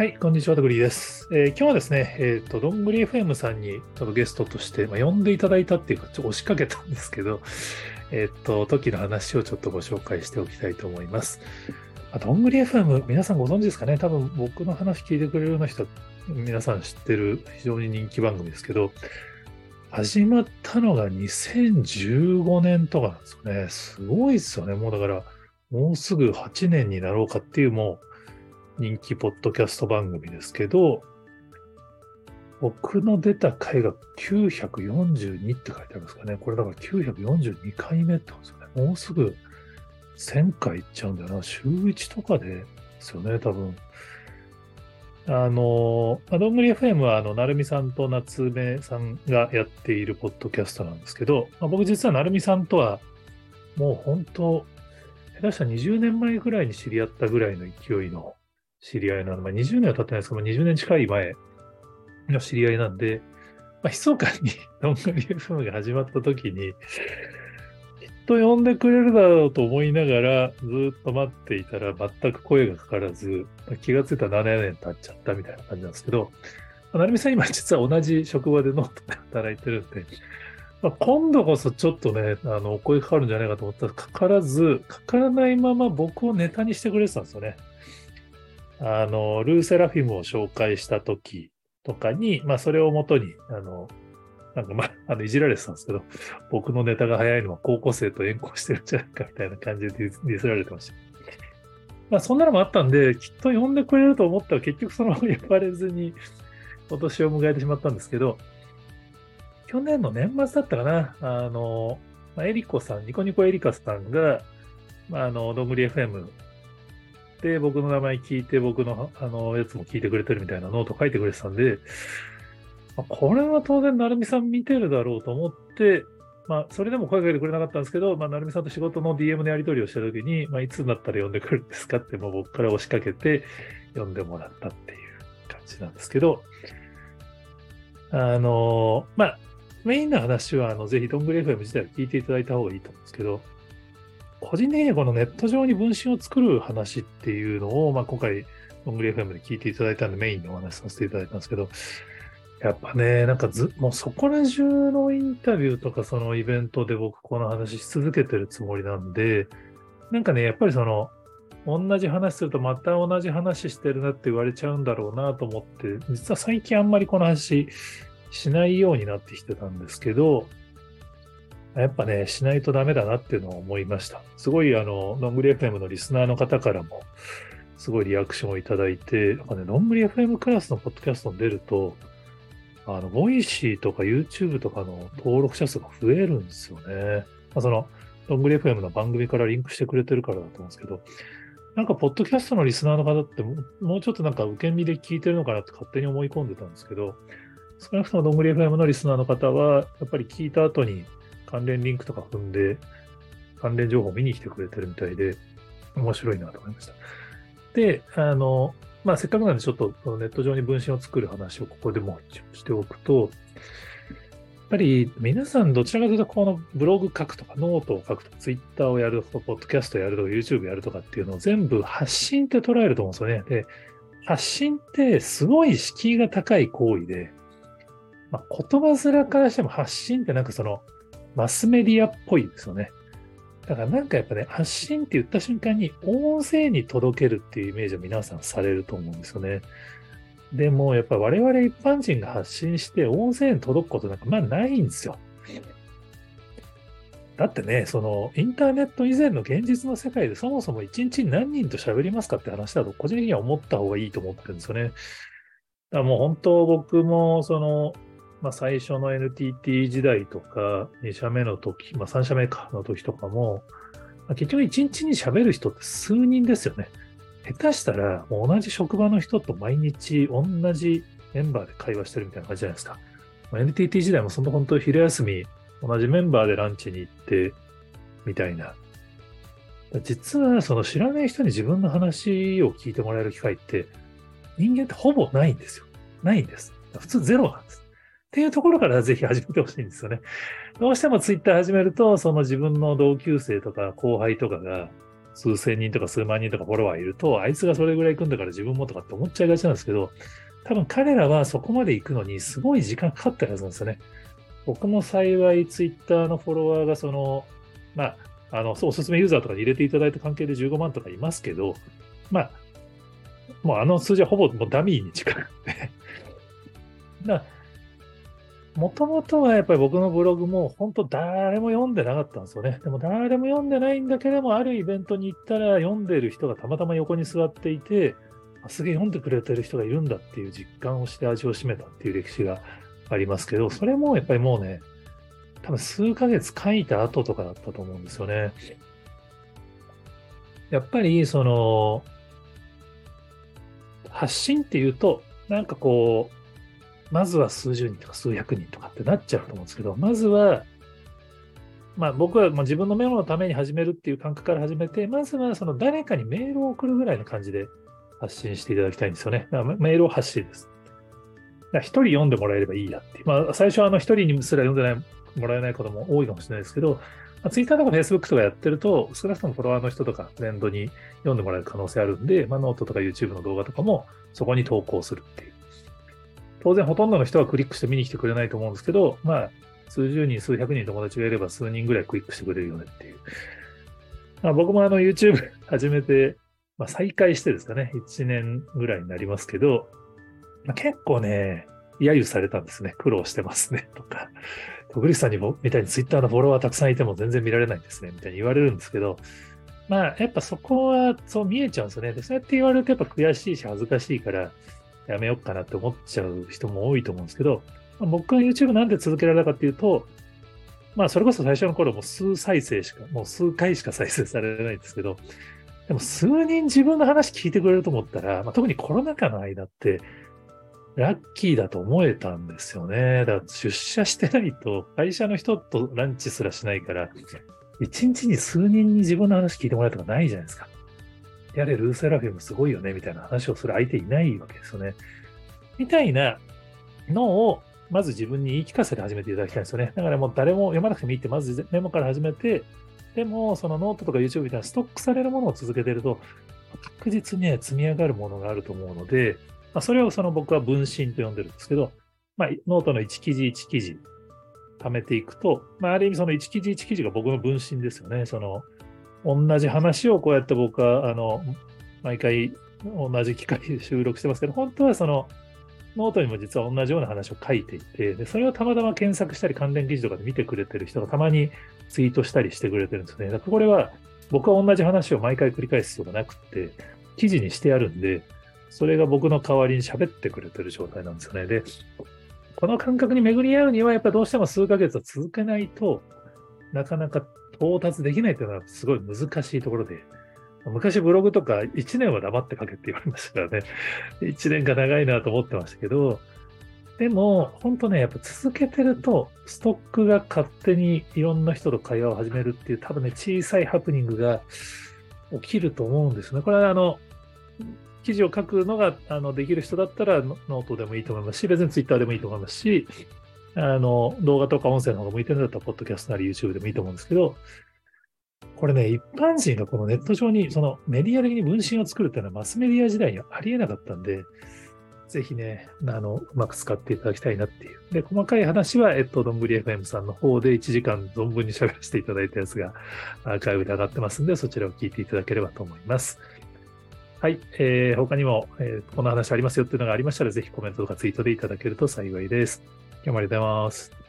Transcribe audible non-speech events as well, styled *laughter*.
はい、こんにちは、とグリーです。えー今日はですね、えっ、と、どんぐり FM さんにちょっとゲストとして、まあ、呼んでいただいたっていうか、ちょっと押しかけたんですけど、えっ、と、時の話をちょっとご紹介しておきたいと思います。まあどんぐり FM、皆さんご存知ですかね？多分僕の話聞いてくれるような人、皆さん知ってる非常に人気番組ですけど、始まったのが2015年とかなんですよね。すごいですよね。もうだから、もうすぐ8年になろうかっていうもう人気ポッドキャスト番組ですけど、僕の出た回が942って書いてありますかね。これだから942回目ってことですよね。もうすぐ1000回いっちゃうんだよな。週1とかでですよね、多分。あの、まあどんぐり FM は、あの、なるみさんと夏目さんがやっているポッドキャストなんですけど、まあ、僕実はなるみさんとは、もう本当、下手したら20年前ぐらいに知り合ったぐらいの勢いの知り合いなの。まあ、20年は経ってないですけど、まあ20年近い前の知り合いなんで、まあ、密かに *laughs* どんぐり FM が始まった時に、きっと呼んでくれるだろうと思いながら、ずっと待っていたら、全く声がかからず、気がついたら7年経っちゃったみたいな感じなんですけど、まあなるみさん今実は同じ職場でノートで働いてるんで、まあ、今度こそちょっとね、あの、お声かかるんじゃないかと思ったら、かからず、かからないまま僕をネタにしてくれてたんですよね。あの、ルーセラフィムを紹介した時とかに、まあ、それをもとに、あの、なんかまあ、あの、いじられてたんですけど、僕のネタが早いのは高校生と縁故してるんじゃないかみたいな感じでディスられてました。まあ、そんなのもあったんで、きっと呼んでくれると思ったら結局そのまま呼ばれずに、今年を迎えてしまったんですけど、去年の年末だったかな、あの、まあ、エリコさん、ニコニコエリカさんが、まあ、あの、どんぐり FM 僕の名前聞いて、僕のあのやつも聞いてくれてるみたいなノート書いてくれてたんで、まあこれは当然、なるみさん見てるだろうと思って、まあ、それでも声かけてくれなかったんですけど、まあ、なるみさんと仕事の DM のやり取りをしたときに、まあ、いつになったら呼んでくるんですかって、もう僕から押しかけて呼んでもらったっていう感じなんですけど、あの、まあ、メインの話は、あの、ぜひ、どんぐり FM 自体を聞いていただいた方がいいと思うんですけど、個人的にはこのネット上に分身を作る話っていうのを、まあ、今回、どんぐり FM で聞いていただいたんで、メインでお話させていただいたんですけど、やっぱね、なんかず、もうそこら中のインタビューとか、そのイベントで僕この話し続けてるつもりなんで、なんかね、やっぱりその、同じ話するとまた同じ話してるなって言われちゃうんだろうなと思って、実は最近あんまりこの話しないようになってきてたんですけど、やっぱね、しないとダメだなっていうのを思いました。すごい、あの、どんぐり FM のリスナーの方からも、すごいリアクションをいただいて、やっぱね、どんぐり FM クラスのポッドキャストに出ると、あの、 Voicy とか YouTube とかの登録者数が増えるんですよね。まあ、その、どんぐり FM の番組からリンクしてくれてるからだと思うんですけど、なんか、ポッドキャストのリスナーの方ってもう、もうちょっとなんか受け身で聞いてるのかなって勝手に思い込んでたんですけど、少なくともどんぐり FM のリスナーの方は、やっぱり聞いた後に関連リンクとか踏んで、関連情報を見に来てくれてるみたいで、面白いなと思いました。で、あの、まあ、せっかくなんでちょっとネット上に分身を作る話をここでもしておくと、やっぱり皆さんどちらかというとこのブログ書くとかノートを書くとかツイッターをやるとかポッドキャストやるとか YouTube やるとかっていうのを全部発信って捉えると思うんですよね。で、発信ってすごい敷居が高い行為で、まあ、言葉面からしても発信ってなんかそのマスメディアっぽいですよね。だからなんかやっぱね、発信って言った瞬間に大勢に届けるっていうイメージを皆さんされると思うんですよね。でもやっぱ我々一般人が発信して音声に届くことなんかまあないんですよ。だってね、そのインターネット以前の現実の世界でそもそも一日何人と喋りますかって話だと個人的には思った方がいいと思ってるんですよね。だからもう本当僕もそのまあ、最初の NTT 時代とか、2社目の時、まあ、3社目かの時とかも、まあ、結局1日に喋る人って数人ですよね。下手したら、同じ職場の人と毎日同じメンバーで会話してるみたいな感じじゃないですか。まあ、NTT 時代もその本当昼休み、同じメンバーでランチに行って、みたいな。実は、その知らない人に自分の話を聞いてもらえる機会って、人間ってほぼないんですよ。ないんです。普通ゼロなんです。っていうところからぜひ始めてほしいんですよね。どうしてもツイッター始めると、その自分の同級生とか後輩とかが、数千人とか数万人とかフォロワーいると、あいつがそれぐらい行くんだから自分もとかって思っちゃいがちなんですけど、多分彼らはそこまで行くのにすごい時間かかってるはずなんですよね。僕も幸いツイッターのフォロワーがその、まあ、あの、おすすめユーザーとかに入れていただいた関係で15万とかいますけど、まあ、もうあの数字はほぼもうダミーに近くて *laughs* だもともとはやっぱり僕のブログも本当誰も読んでなかったんですよね。でも誰も読んでないんだけども、あるイベントに行ったら読んでる人がたまたま横に座っていて、すげえ読んでくれてる人がいるんだっていう実感をして味を占めたっていう歴史がありますけど、それもやっぱりもうね、多分数ヶ月書いた後とかだったと思うんですよね。やっぱりその、発信っていうと、なんかこう、まずは数十人とか数百人とかってなっちゃうと思うんですけど、まずは、まあ僕はもう自分のメモのために始めるっていう感覚から始めて、まずはその誰かにメールを送るぐらいの感じで発信していただきたいんですよね。メールを発信です。一人読んでもらえればいいやっていう。まあ最初はあの一人にすら読んでないもらえないことも多いかもしれないですけど、まあ、ツイッターとかフェイスブックとかやってると、少なくともフォロワーの人とかフレンドに読んでもらえる可能性あるんで、まあ、ノートとか YouTube の動画とかもそこに投稿するっていう。当然ほとんどの人はクリックして見に来てくれないと思うんですけど、まあ、数十人、数百人友達がいれば数人ぐらいクリックしてくれるよねっていう。まあ、僕もあの YouTube *laughs* 始めて、まあ、再開してですかね、1年ぐらいになりますけど、まあ、結構ね、揶揄されたんですね。苦労してますね。とか、徳リさんにも、みたいにツイッターのフォロワーたくさんいても全然見られないんですね。みたいに言われるんですけど、まあ、やっぱそこはそう見えちゃうんですよね。で、そうやって言われるとやっぱ悔しいし恥ずかしいから、やめようかなって思っちゃう人も多いと思うんですけど、まあ、僕が YouTube なんで続けられたかっていうと、まあ、それこそ最初の頃も数再生しか、もう数回しか再生されないんですけど、でも数人自分の話聞いてくれると思ったら、まあ、特にコロナ禍の間って、ラッキーだと思えたんですよね。だから出社してないと、会社の人とランチすらしないから、一日に数人に自分の話聞いてもらうとかないじゃないですか。やれ、ルーセラフィムすごいよね、みたいな話をする相手いないわけですよね。みたいなのを、まず自分に言い聞かせて始めていただきたいんですよね。だからもう誰も読まなくてもいいって、まずメモから始めて、でも、そのノートとか YouTube みたいなストックされるものを続けてると、確実に積み上がるものがあると思うので、まあ、それをその僕は分身と呼んでるんですけど、まあ、ノートの1記事1記事貯めていくと、まあ、ある意味その1記事1記事が僕の分身ですよね。その、同じ話をこうやって僕は、あの、毎回同じ機会で収録してますけど、本当はその、ノートにも実は同じような話を書いていて、でそれをたまたま検索したり関連記事とかで見てくれてる人がたまにツイートしたりしてくれてるんですね。だからこれは僕は同じ話を毎回繰り返す必要がなくて、記事にしてあるんで、それが僕の代わりに喋ってくれてる状態なんですよね。で、この感覚に巡り合うには、やっぱどうしても数ヶ月は続けないとなかなか到達できないというのはすごい難しいところで、昔ブログとか1年は黙って書けって言われましたからね、*laughs* 1年が長いなと思ってましたけど、でも、本当ね、やっぱ続けてると、ストックが勝手にいろんな人と会話を始めるっていう、多分ね、小さいハプニングが起きると思うんですね。これはあの、記事を書くのがあのできる人だったらノートでもいいと思いますし、別にツイッターでもいいと思いますし、あの動画とか音声の方が向いてるんだったら、ポッドキャストなり YouTube でもいいと思うんですけど、これね、一般人がこのネット上にそのメディア的に分身を作るっていうのはマスメディア時代にはありえなかったんで、ぜひね、あの、うまく使っていただきたいなっていう。で、細かい話は、えっと、どんぶり FM さんの方で1時間存分に喋らせていただいたやつがアーカイブで上がってますんで、そちらを聞いていただければと思います。はい、えー、他にも、えー、この話ありますよっていうのがありましたら、ぜひコメントとかツイートでいただけると幸いです。今日もありがとうございます。